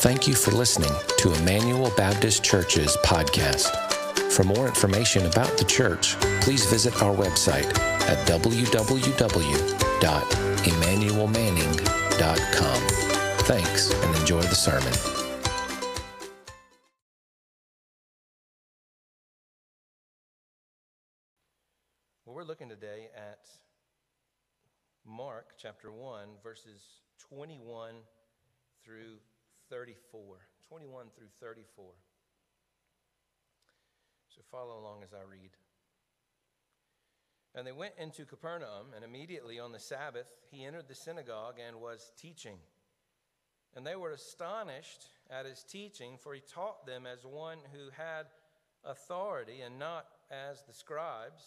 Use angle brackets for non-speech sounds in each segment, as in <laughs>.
Thank you for listening to Emmanuel Baptist Church's podcast. For more information about the church, please visit our website at www.emmanuelmanning.com. Thanks and enjoy the sermon. Well, we're looking today at Mark chapter 1, verses 21 through 34. 21 through 34. So follow along as I read. And they went into Capernaum, and immediately on the Sabbath he entered the synagogue and was teaching. And they were astonished at his teaching, for he taught them as one who had authority and not as the scribes.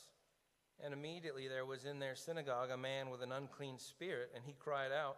And immediately there was in their synagogue a man with an unclean spirit, and he cried out,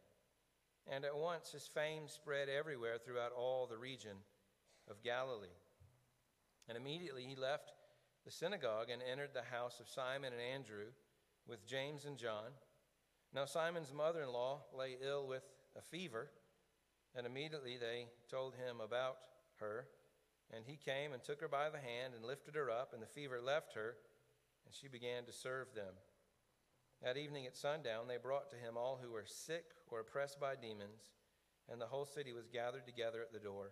And at once his fame spread everywhere throughout all the region of Galilee. And immediately he left the synagogue and entered the house of Simon and Andrew with James and John. Now Simon's mother in law lay ill with a fever, and immediately they told him about her. And he came and took her by the hand and lifted her up, and the fever left her, and she began to serve them. That evening at sundown, they brought to him all who were sick or oppressed by demons, and the whole city was gathered together at the door.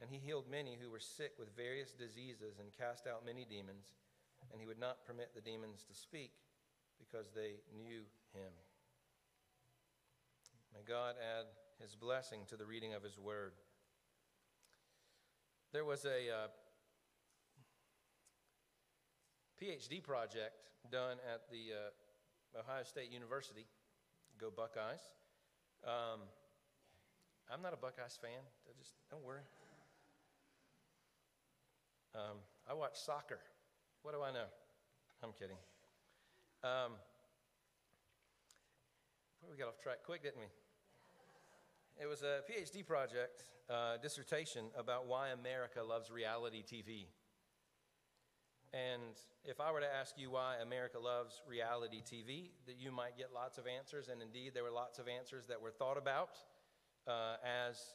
And he healed many who were sick with various diseases and cast out many demons, and he would not permit the demons to speak because they knew him. May God add his blessing to the reading of his word. There was a uh, PhD project done at the uh, Ohio State University. Go Buckeyes. Um, I'm not a Buckeyes fan. I just don't worry. Um, I watch soccer. What do I know? I'm kidding. Um, we got off track quick, didn't we? It was a PhD project, uh, dissertation about why America loves reality TV. And if I were to ask you why America loves reality TV, that you might get lots of answers. And indeed, there were lots of answers that were thought about uh, as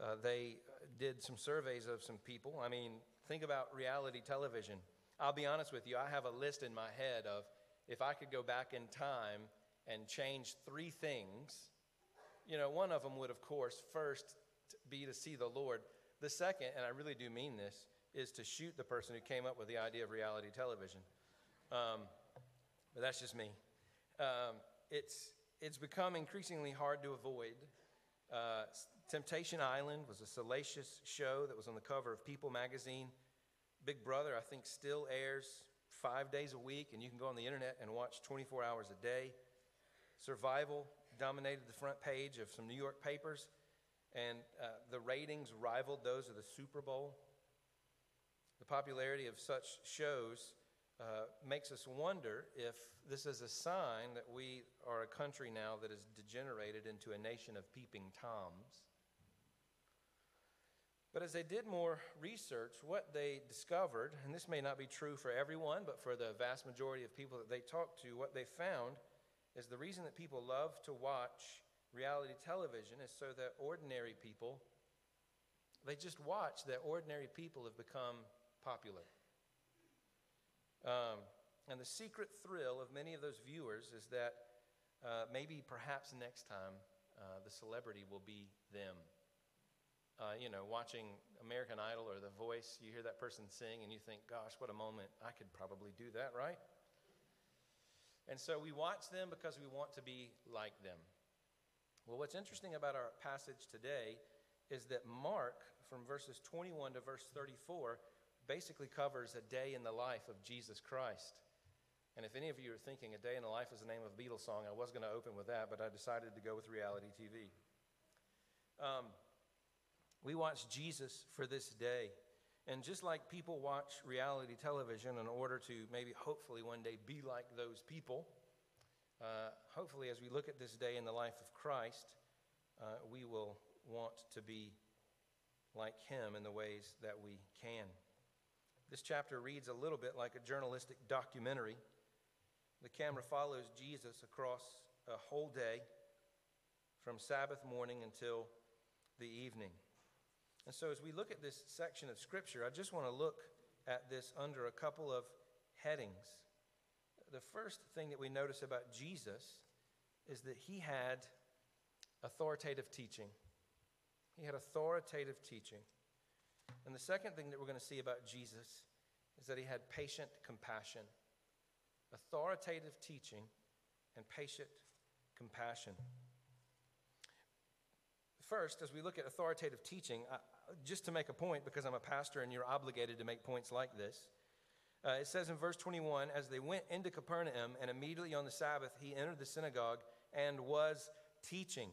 uh, they did some surveys of some people. I mean, think about reality television. I'll be honest with you, I have a list in my head of if I could go back in time and change three things, you know, one of them would, of course, first be to see the Lord. The second, and I really do mean this, is to shoot the person who came up with the idea of reality television. Um, but that's just me. Um, it's, it's become increasingly hard to avoid. Uh, Temptation Island was a salacious show that was on the cover of People magazine. Big Brother, I think, still airs five days a week, and you can go on the internet and watch 24 hours a day. Survivor dominated the front page of some New York papers, and uh, the ratings rivaled those of the Super Bowl. The popularity of such shows uh, makes us wonder if this is a sign that we are a country now that is degenerated into a nation of peeping toms. But as they did more research, what they discovered, and this may not be true for everyone, but for the vast majority of people that they talked to, what they found is the reason that people love to watch reality television is so that ordinary people, they just watch that ordinary people have become popular. Um, and the secret thrill of many of those viewers is that uh, maybe perhaps next time uh, the celebrity will be them uh, you know, watching American Idol or The Voice, you hear that person sing and you think, gosh, what a moment. I could probably do that, right? And so we watch them because we want to be like them. Well, what's interesting about our passage today is that Mark, from verses 21 to verse 34, basically covers a day in the life of Jesus Christ. And if any of you are thinking a day in the life is the name of a Beatles song, I was going to open with that, but I decided to go with reality TV. Um, We watch Jesus for this day. And just like people watch reality television in order to maybe, hopefully, one day be like those people, uh, hopefully, as we look at this day in the life of Christ, uh, we will want to be like him in the ways that we can. This chapter reads a little bit like a journalistic documentary. The camera follows Jesus across a whole day from Sabbath morning until the evening. And so, as we look at this section of Scripture, I just want to look at this under a couple of headings. The first thing that we notice about Jesus is that he had authoritative teaching. He had authoritative teaching. And the second thing that we're going to see about Jesus is that he had patient compassion. Authoritative teaching and patient compassion. First, as we look at authoritative teaching, I, just to make a point, because I'm a pastor and you're obligated to make points like this, uh, it says in verse 21 As they went into Capernaum, and immediately on the Sabbath, he entered the synagogue and was teaching.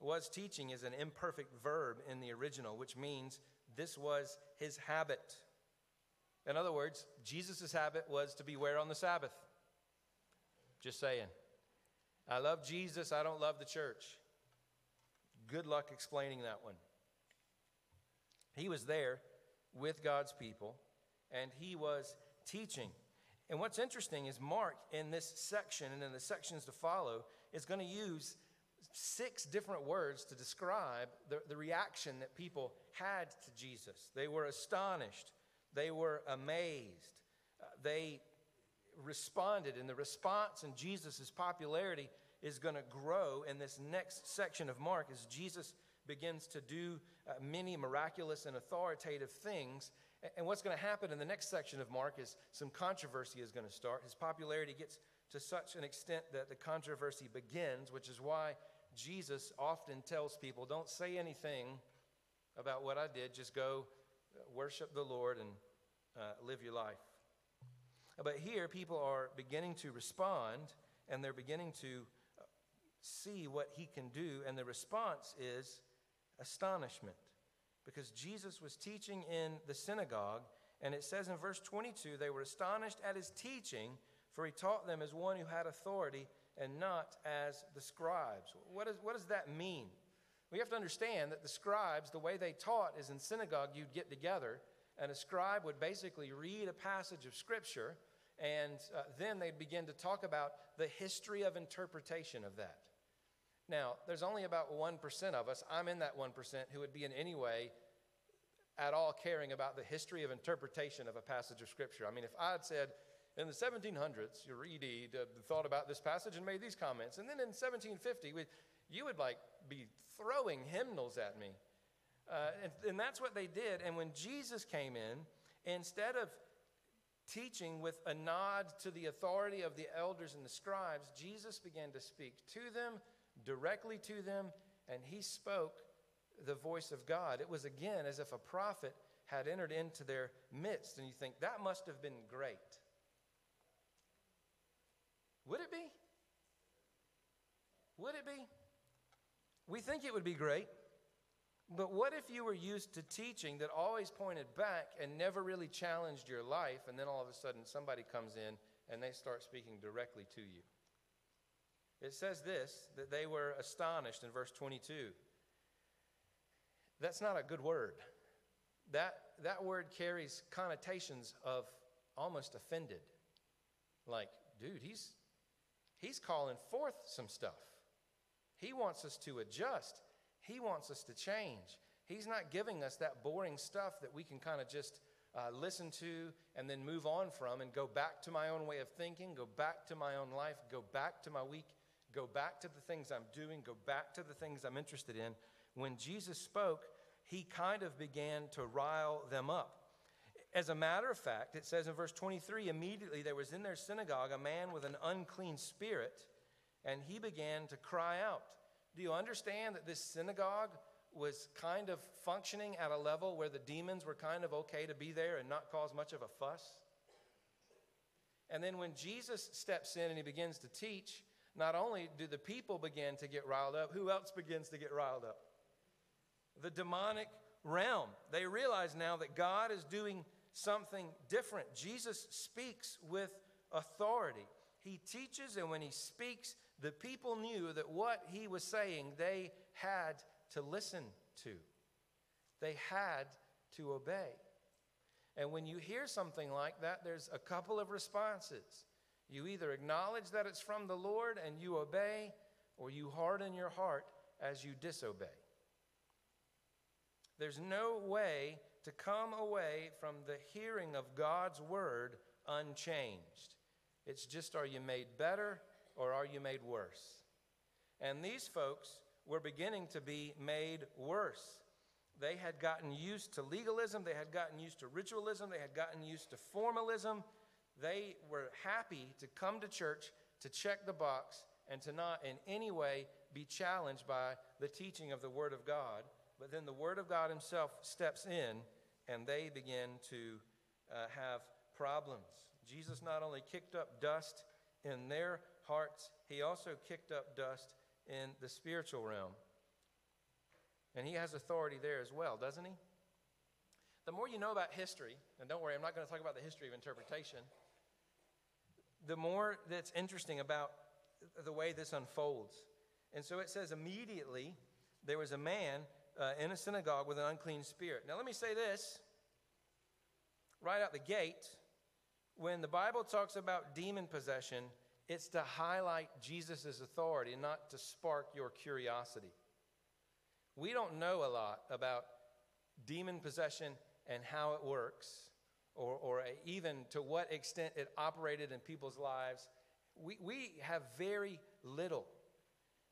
Was teaching is an imperfect verb in the original, which means this was his habit. In other words, Jesus' habit was to be where on the Sabbath? Just saying. I love Jesus, I don't love the church. Good luck explaining that one. He was there with God's people and he was teaching. And what's interesting is Mark, in this section and in the sections to follow, is going to use six different words to describe the, the reaction that people had to Jesus. They were astonished, they were amazed, uh, they responded, and the response in Jesus' popularity is going to grow in this next section of Mark as Jesus begins to do uh, many miraculous and authoritative things. And what's going to happen in the next section of Mark is some controversy is going to start. His popularity gets to such an extent that the controversy begins, which is why Jesus often tells people don't say anything about what I did, just go uh, worship the Lord and uh, live your life. But here, people are beginning to respond and they're beginning to see what he can do. And the response is astonishment because Jesus was teaching in the synagogue. And it says in verse 22 they were astonished at his teaching, for he taught them as one who had authority and not as the scribes. What, is, what does that mean? We have to understand that the scribes, the way they taught is in synagogue, you'd get together, and a scribe would basically read a passage of scripture, and uh, then they'd begin to talk about the history of interpretation of that. Now, there's only about 1% of us, I'm in that 1%, who would be in any way at all caring about the history of interpretation of a passage of Scripture. I mean, if I had said, in the 1700s, Uridi thought about this passage and made these comments, and then in 1750, we, you would like be throwing hymnals at me. Uh, and, and that's what they did. And when Jesus came in, instead of teaching with a nod to the authority of the elders and the scribes, Jesus began to speak to them directly to them, and he spoke the voice of God. It was again as if a prophet had entered into their midst, and you think that must have been great. Would it be? Would it be? We think it would be great, but what if you were used to teaching that always pointed back and never really challenged your life, and then all of a sudden somebody comes in and they start speaking directly to you? It says this that they were astonished in verse 22. That's not a good word. That, that word carries connotations of almost offended. Like, dude, he's, he's calling forth some stuff. He wants us to adjust, he wants us to change. He's not giving us that boring stuff that we can kind of just uh, listen to and then move on from and go back to my own way of thinking, go back to my own life, go back to my week go back to the things I'm doing, go back to the things I'm interested in. When Jesus spoke, he kind of began to rile them up. As a matter of fact, it says in verse 23 immediately there was in their synagogue a man with an unclean spirit, and he began to cry out. Do you understand that this synagogue was kind of functioning at a level where the demons were kind of okay to be there and not cause much of a fuss? And then when Jesus steps in and he begins to teach, not only do the people begin to get riled up, who else begins to get riled up? The demonic realm. They realize now that God is doing something different. Jesus speaks with authority. He teaches, and when he speaks, the people knew that what he was saying they had to listen to, they had to obey. And when you hear something like that, there's a couple of responses. You either acknowledge that it's from the Lord and you obey, or you harden your heart as you disobey. There's no way to come away from the hearing of God's word unchanged. It's just are you made better or are you made worse? And these folks were beginning to be made worse. They had gotten used to legalism, they had gotten used to ritualism, they had gotten used to formalism. They were happy to come to church to check the box and to not in any way be challenged by the teaching of the Word of God. But then the Word of God Himself steps in and they begin to uh, have problems. Jesus not only kicked up dust in their hearts, He also kicked up dust in the spiritual realm. And He has authority there as well, doesn't He? The more you know about history, and don't worry, I'm not going to talk about the history of interpretation, the more that's interesting about the way this unfolds. And so it says, immediately there was a man uh, in a synagogue with an unclean spirit. Now, let me say this right out the gate. When the Bible talks about demon possession, it's to highlight Jesus' authority, not to spark your curiosity. We don't know a lot about demon possession and how it works, or, or even to what extent it operated in people's lives. We, we have very little.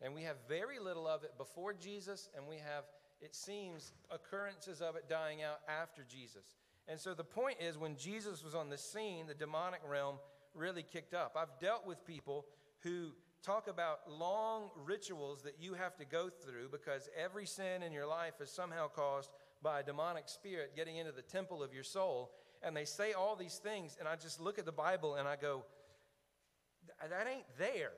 And we have very little of it before Jesus, and we have, it seems, occurrences of it dying out after Jesus. And so the point is, when Jesus was on the scene, the demonic realm really kicked up. I've dealt with people who talk about long rituals that you have to go through because every sin in your life is somehow caused by a demonic spirit getting into the temple of your soul. And they say all these things, and I just look at the Bible and I go, that ain't there.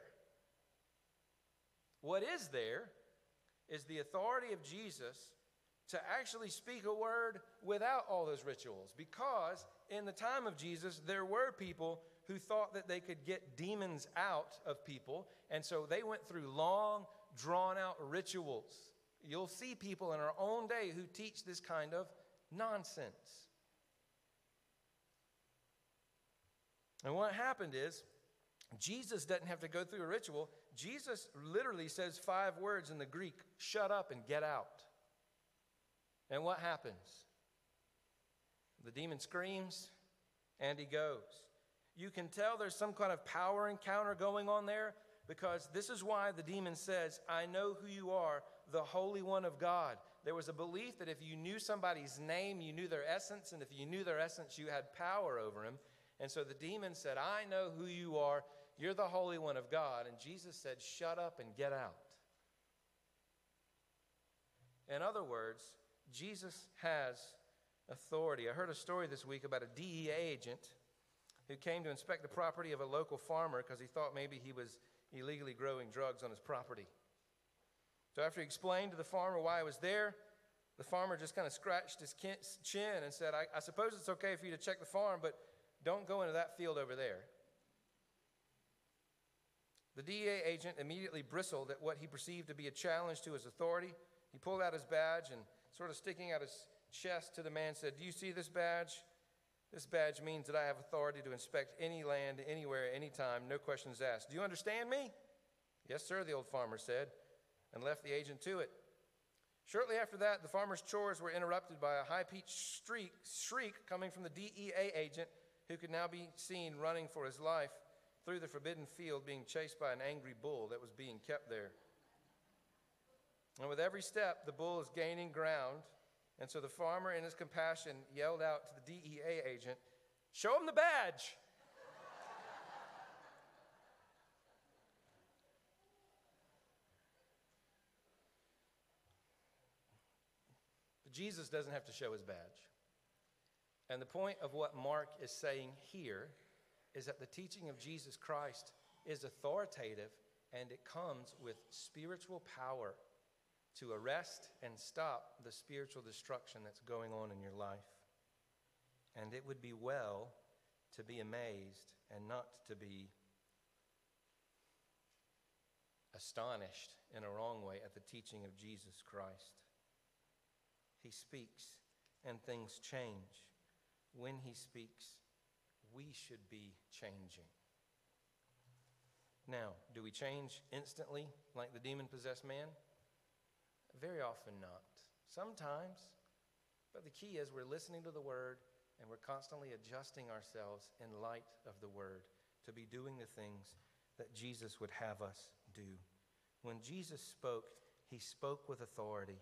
What is there is the authority of Jesus to actually speak a word without all those rituals. Because in the time of Jesus, there were people who thought that they could get demons out of people. And so they went through long, drawn out rituals. You'll see people in our own day who teach this kind of nonsense. And what happened is, Jesus doesn't have to go through a ritual. Jesus literally says five words in the Greek shut up and get out. And what happens? The demon screams and he goes. You can tell there's some kind of power encounter going on there because this is why the demon says, I know who you are, the Holy One of God. There was a belief that if you knew somebody's name, you knew their essence, and if you knew their essence, you had power over him. And so the demon said, I know who you are. You're the Holy One of God. And Jesus said, Shut up and get out. In other words, Jesus has authority. I heard a story this week about a DEA agent who came to inspect the property of a local farmer because he thought maybe he was illegally growing drugs on his property. So, after he explained to the farmer why he was there, the farmer just kind of scratched his chin and said, I, I suppose it's okay for you to check the farm, but don't go into that field over there. The DEA agent immediately bristled at what he perceived to be a challenge to his authority. He pulled out his badge and, sort of sticking out his chest to the man, said, Do you see this badge? This badge means that I have authority to inspect any land, anywhere, anytime, no questions asked. Do you understand me? Yes, sir, the old farmer said, and left the agent to it. Shortly after that, the farmer's chores were interrupted by a high pitched shriek coming from the DEA agent, who could now be seen running for his life through the forbidden field, being chased by an angry bull that was being kept there. And with every step, the bull is gaining ground. And so the farmer, in his compassion, yelled out to the DEA agent, Show him the badge! <laughs> but Jesus doesn't have to show his badge. And the point of what Mark is saying here is that the teaching of Jesus Christ is authoritative and it comes with spiritual power. to arrest and stop the spiritual destruction that's going on in your life. And it would be well to be amazed and not to be astonished in a wrong way at the teaching of Jesus Christ. He speaks and things change. When he speaks, we should be changing. Now, do we change instantly like the demon possessed man? Very often not. Sometimes. But the key is we're listening to the word and we're constantly adjusting ourselves in light of the word to be doing the things that Jesus would have us do. When Jesus spoke, he spoke with authority,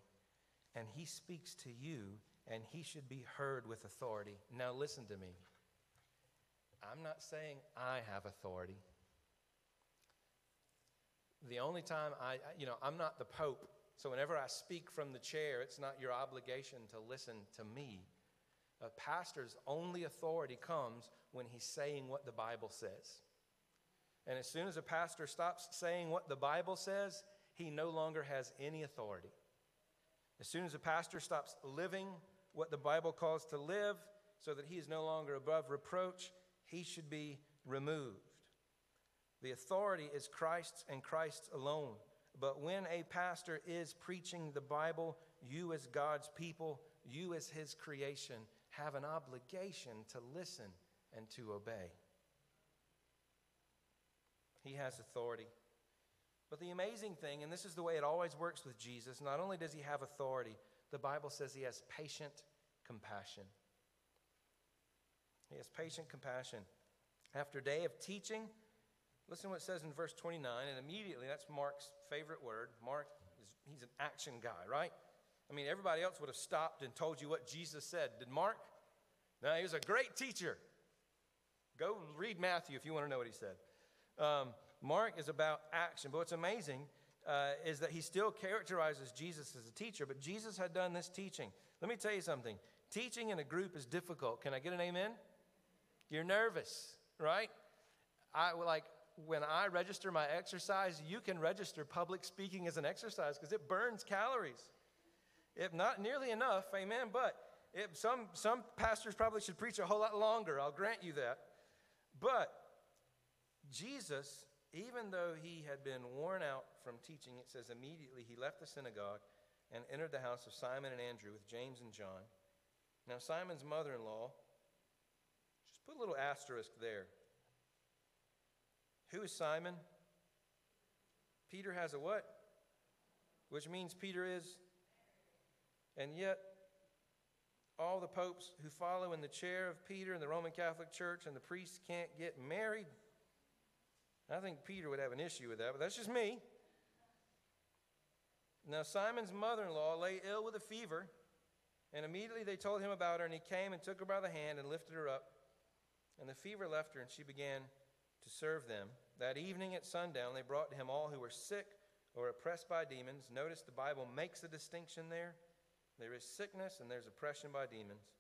and he speaks to you, and he should be heard with authority. Now, listen to me. I'm not saying I have authority. The only time I, you know, I'm not the Pope, so whenever I speak from the chair, it's not your obligation to listen to me. A pastor's only authority comes when he's saying what the Bible says. And as soon as a pastor stops saying what the Bible says, he no longer has any authority. As soon as a pastor stops living what the Bible calls to live, so that he is no longer above reproach, he should be removed. The authority is Christ's and Christ's alone. But when a pastor is preaching the Bible, you as God's people, you as his creation, have an obligation to listen and to obey. He has authority. But the amazing thing, and this is the way it always works with Jesus, not only does he have authority, the Bible says he has patient compassion. He has patient compassion. After a day of teaching, listen to what it says in verse 29, and immediately, that's Mark's favorite word. Mark, is, he's an action guy, right? I mean, everybody else would have stopped and told you what Jesus said. Did Mark? No, he was a great teacher. Go read Matthew if you want to know what he said. Um, Mark is about action. But what's amazing uh, is that he still characterizes Jesus as a teacher, but Jesus had done this teaching. Let me tell you something teaching in a group is difficult. Can I get an amen? You're nervous, right? I like when I register my exercise, you can register public speaking as an exercise because it burns calories. If not nearly enough, amen. But if some, some pastors probably should preach a whole lot longer, I'll grant you that. But Jesus, even though he had been worn out from teaching, it says immediately he left the synagogue and entered the house of Simon and Andrew with James and John. Now, Simon's mother in law, just put a little asterisk there. Who is Simon? Peter has a what? Which means Peter is. And yet, all the popes who follow in the chair of Peter in the Roman Catholic Church and the priests can't get married. I think Peter would have an issue with that, but that's just me. Now, Simon's mother in law lay ill with a fever, and immediately they told him about her, and he came and took her by the hand and lifted her up. And the fever left her, and she began to serve them. That evening at sundown, they brought to him all who were sick or oppressed by demons. Notice the Bible makes a distinction there. There is sickness and there's oppression by demons.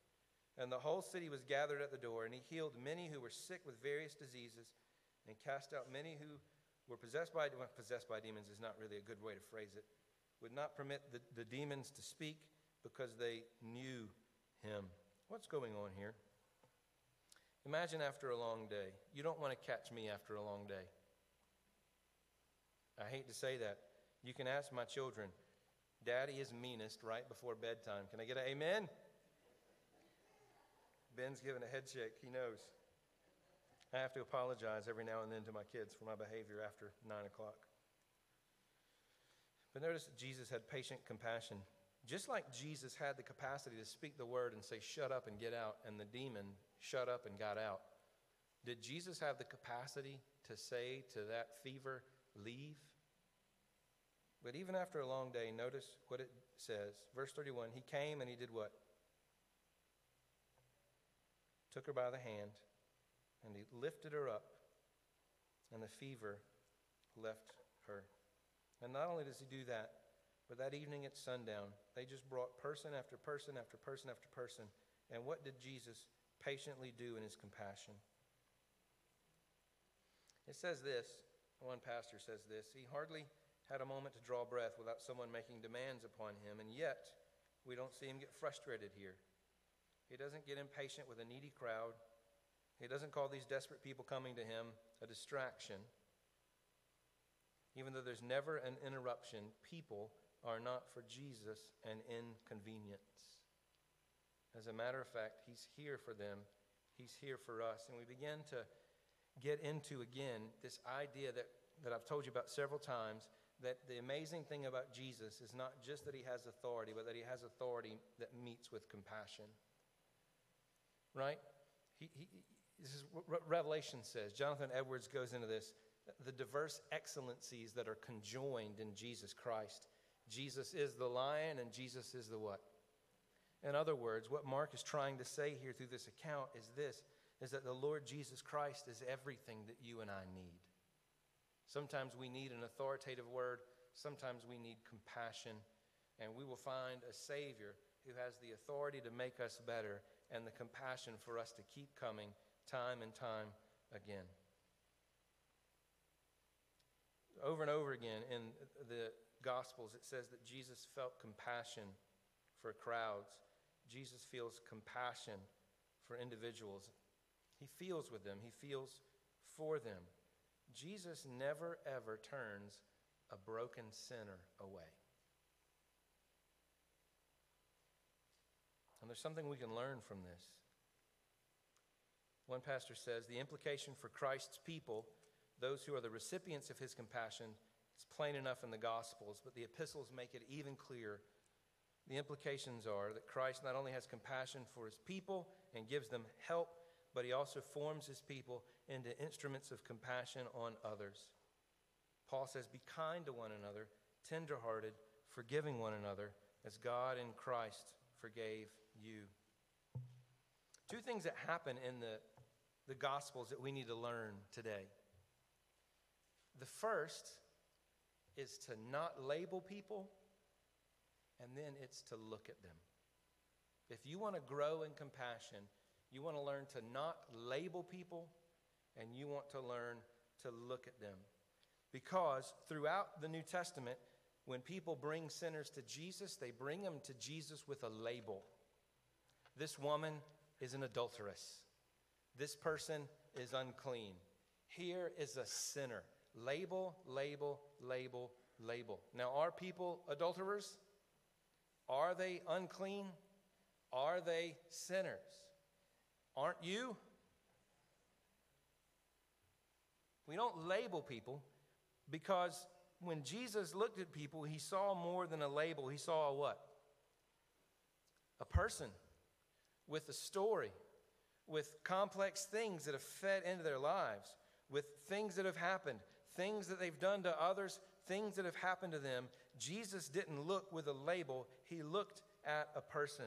And the whole city was gathered at the door, and he healed many who were sick with various diseases and cast out many who were possessed by well, possessed by demons is not really a good way to phrase it. Would not permit the, the demons to speak because they knew him. What's going on here? Imagine after a long day. You don't want to catch me after a long day. I hate to say that. You can ask my children, Daddy is meanest right before bedtime. Can I get an amen? Ben's giving a head shake. He knows. I have to apologize every now and then to my kids for my behavior after 9 o'clock. But notice Jesus had patient compassion. Just like Jesus had the capacity to speak the word and say, shut up and get out, and the demon shut up and got out, did Jesus have the capacity to say to that fever, leave? But even after a long day, notice what it says. Verse 31 He came and he did what? Took her by the hand and he lifted her up, and the fever left her. And not only does he do that, but that evening at sundown, they just brought person after person after person after person. And what did Jesus patiently do in his compassion? It says this, one pastor says this, he hardly had a moment to draw breath without someone making demands upon him, and yet we don't see him get frustrated here. He doesn't get impatient with a needy crowd. He doesn't call these desperate people coming to him a distraction. Even though there's never an interruption, people are not for Jesus an inconvenience. As a matter of fact, He's here for them, He's here for us. And we begin to get into again this idea that, that I've told you about several times that the amazing thing about Jesus is not just that He has authority, but that He has authority that meets with compassion. Right? He, he, this is what Revelation says. Jonathan Edwards goes into this the diverse excellencies that are conjoined in Jesus Christ. Jesus is the lion, and Jesus is the what? In other words, what Mark is trying to say here through this account is this is that the Lord Jesus Christ is everything that you and I need. Sometimes we need an authoritative word, sometimes we need compassion, and we will find a Savior who has the authority to make us better and the compassion for us to keep coming time and time again. Over and over again in the Gospels, it says that Jesus felt compassion for crowds. Jesus feels compassion for individuals. He feels with them, he feels for them. Jesus never ever turns a broken sinner away. And there's something we can learn from this. One pastor says the implication for Christ's people, those who are the recipients of his compassion, is plain enough in the Gospels, but the epistles make it even clearer. The implications are that Christ not only has compassion for his people and gives them help, but he also forms his people into instruments of compassion on others. Paul says, Be kind to one another, tenderhearted, forgiving one another, as God in Christ forgave you. Two things that happen in the, the Gospels that we need to learn today. The first is to not label people, and then it's to look at them. If you want to grow in compassion, you want to learn to not label people, and you want to learn to look at them. Because throughout the New Testament, when people bring sinners to Jesus, they bring them to Jesus with a label. This woman is an adulteress. This person is unclean. Here is a sinner. Label, label, label, label. Now, are people adulterers? Are they unclean? Are they sinners? Aren't you? We don't label people because when Jesus looked at people, he saw more than a label. He saw a what? A person with a story, with complex things that have fed into their lives, with things that have happened, things that they've done to others, things that have happened to them. Jesus didn't look with a label, he looked at a person.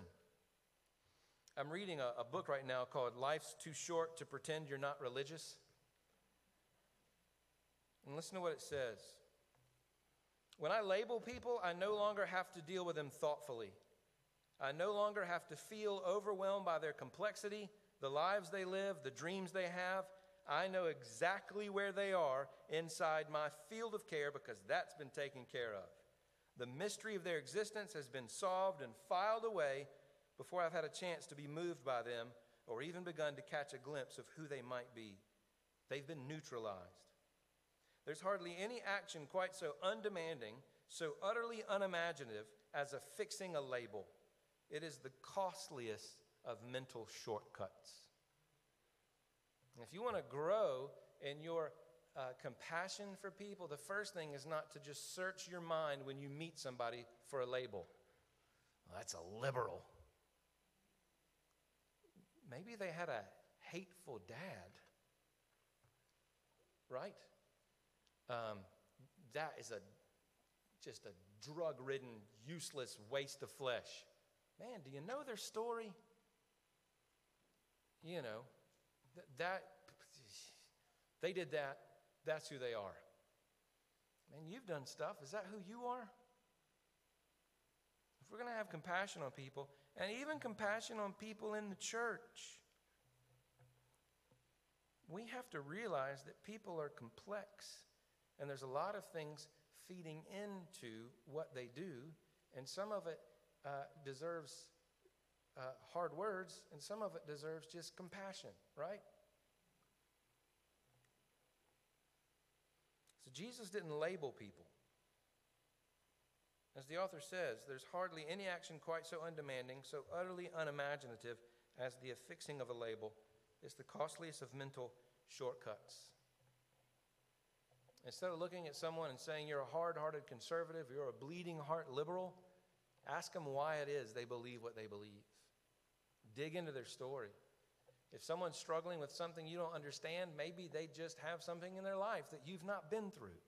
I'm reading a, a book right now called Life's Too Short to Pretend You're Not Religious. And listen to what it says. When I label people, I no longer have to deal with them thoughtfully. I no longer have to feel overwhelmed by their complexity, the lives they live, the dreams they have. I know exactly where they are inside my field of care because that's been taken care of. The mystery of their existence has been solved and filed away before I've had a chance to be moved by them or even begun to catch a glimpse of who they might be. They've been neutralized. There's hardly any action quite so undemanding, so utterly unimaginative as affixing a label. It is the costliest of mental shortcuts. If you want to grow in your uh, compassion for people, the first thing is not to just search your mind when you meet somebody for a label. Well, that's a liberal. Maybe they had a hateful dad, right? Um, that is a just a drug-ridden, useless waste of flesh. Man, do you know their story? You know, th- that they did that. That's who they are. Man, you've done stuff. Is that who you are? If we're going to have compassion on people, and even compassion on people in the church, we have to realize that people are complex and there's a lot of things feeding into what they do, and some of it uh, deserves uh, hard words, and some of it deserves just compassion, right? So Jesus didn't label people. As the author says, there's hardly any action quite so undemanding, so utterly unimaginative as the affixing of a label. It's the costliest of mental shortcuts. Instead of looking at someone and saying you're a hard hearted conservative, you're a bleeding heart liberal, ask them why it is they believe what they believe. Dig into their story. If someone's struggling with something you don't understand, maybe they just have something in their life that you've not been through.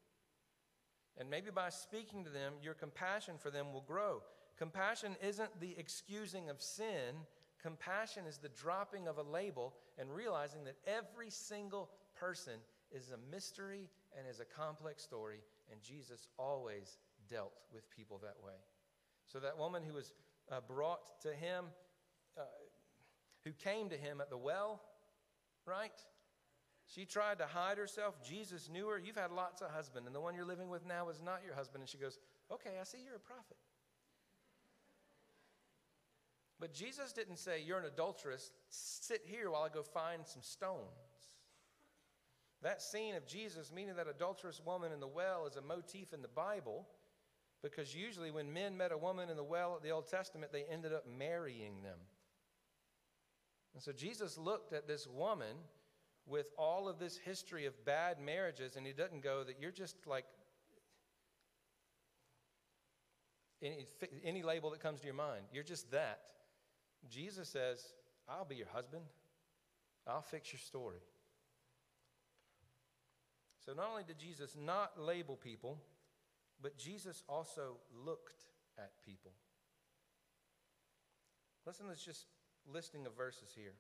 And maybe by speaking to them, your compassion for them will grow. Compassion isn't the excusing of sin, compassion is the dropping of a label and realizing that every single person is a mystery and is a complex story, and Jesus always dealt with people that way. So, that woman who was uh, brought to him, who came to him at the well, right? She tried to hide herself. Jesus knew her. You've had lots of husbands, and the one you're living with now is not your husband. And she goes, Okay, I see you're a prophet. But Jesus didn't say, You're an adulteress. Sit here while I go find some stones. That scene of Jesus meeting that adulterous woman in the well is a motif in the Bible because usually when men met a woman in the well at the Old Testament, they ended up marrying them. And so Jesus looked at this woman with all of this history of bad marriages, and he doesn't go that you're just like any, any label that comes to your mind. You're just that. Jesus says, I'll be your husband, I'll fix your story. So not only did Jesus not label people, but Jesus also looked at people. Listen, let's just listing of verses here.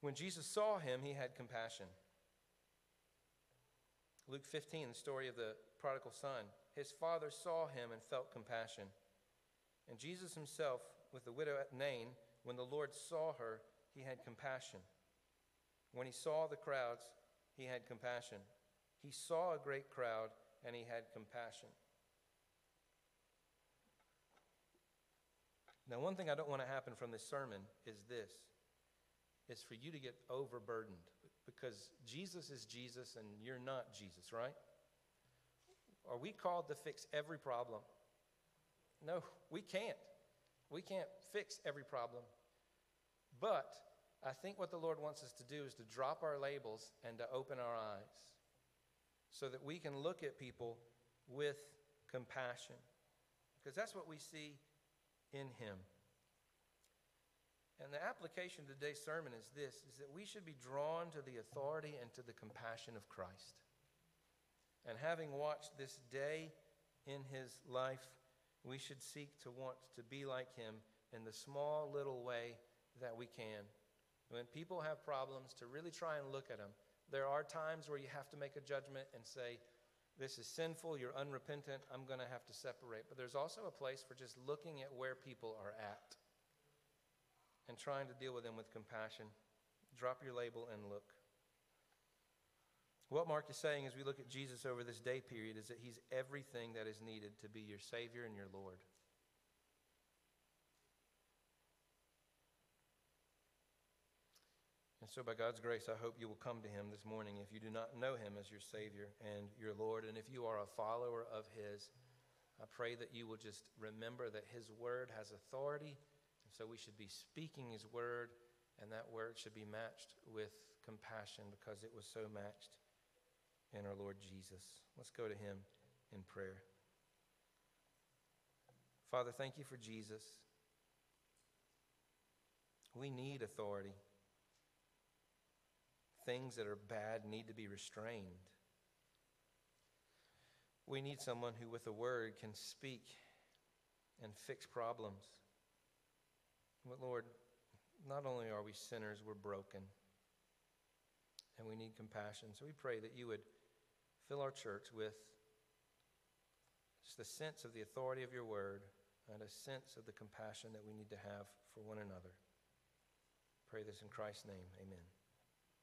When Jesus saw him, he had compassion. Luke 15, the story of the prodigal son. His father saw him and felt compassion. And Jesus himself, with the widow at Nain, when the Lord saw her, he had compassion. When he saw the crowds, he had compassion. He saw a great crowd, and he had compassion. Now, one thing I don't want to happen from this sermon is this is for you to get overburdened because Jesus is Jesus and you're not Jesus, right? Are we called to fix every problem? No, we can't. We can't fix every problem. But I think what the Lord wants us to do is to drop our labels and to open our eyes so that we can look at people with compassion. Because that's what we see in Him. And the application of today's sermon is this is that we should be drawn to the authority and to the compassion of Christ. And having watched this day in his life, we should seek to want to be like him in the small little way that we can. When people have problems, to really try and look at them. There are times where you have to make a judgment and say, This is sinful, you're unrepentant, I'm going to have to separate. But there's also a place for just looking at where people are at and trying to deal with them with compassion. Drop your label and look. What Mark is saying as we look at Jesus over this day period is that he's everything that is needed to be your Savior and your Lord. And so, by God's grace, I hope you will come to Him this morning if you do not know Him as your Savior and your Lord. And if you are a follower of His, I pray that you will just remember that His Word has authority. And so, we should be speaking His Word, and that Word should be matched with compassion because it was so matched in our Lord Jesus. Let's go to Him in prayer. Father, thank you for Jesus. We need authority things that are bad need to be restrained. We need someone who, with a word, can speak and fix problems. But Lord, not only are we sinners, we're broken. And we need compassion. So we pray that you would fill our church with just sense of the authority of your word and a sense of the compassion that we need to have for one another. Pray this in Christ's name. Amen.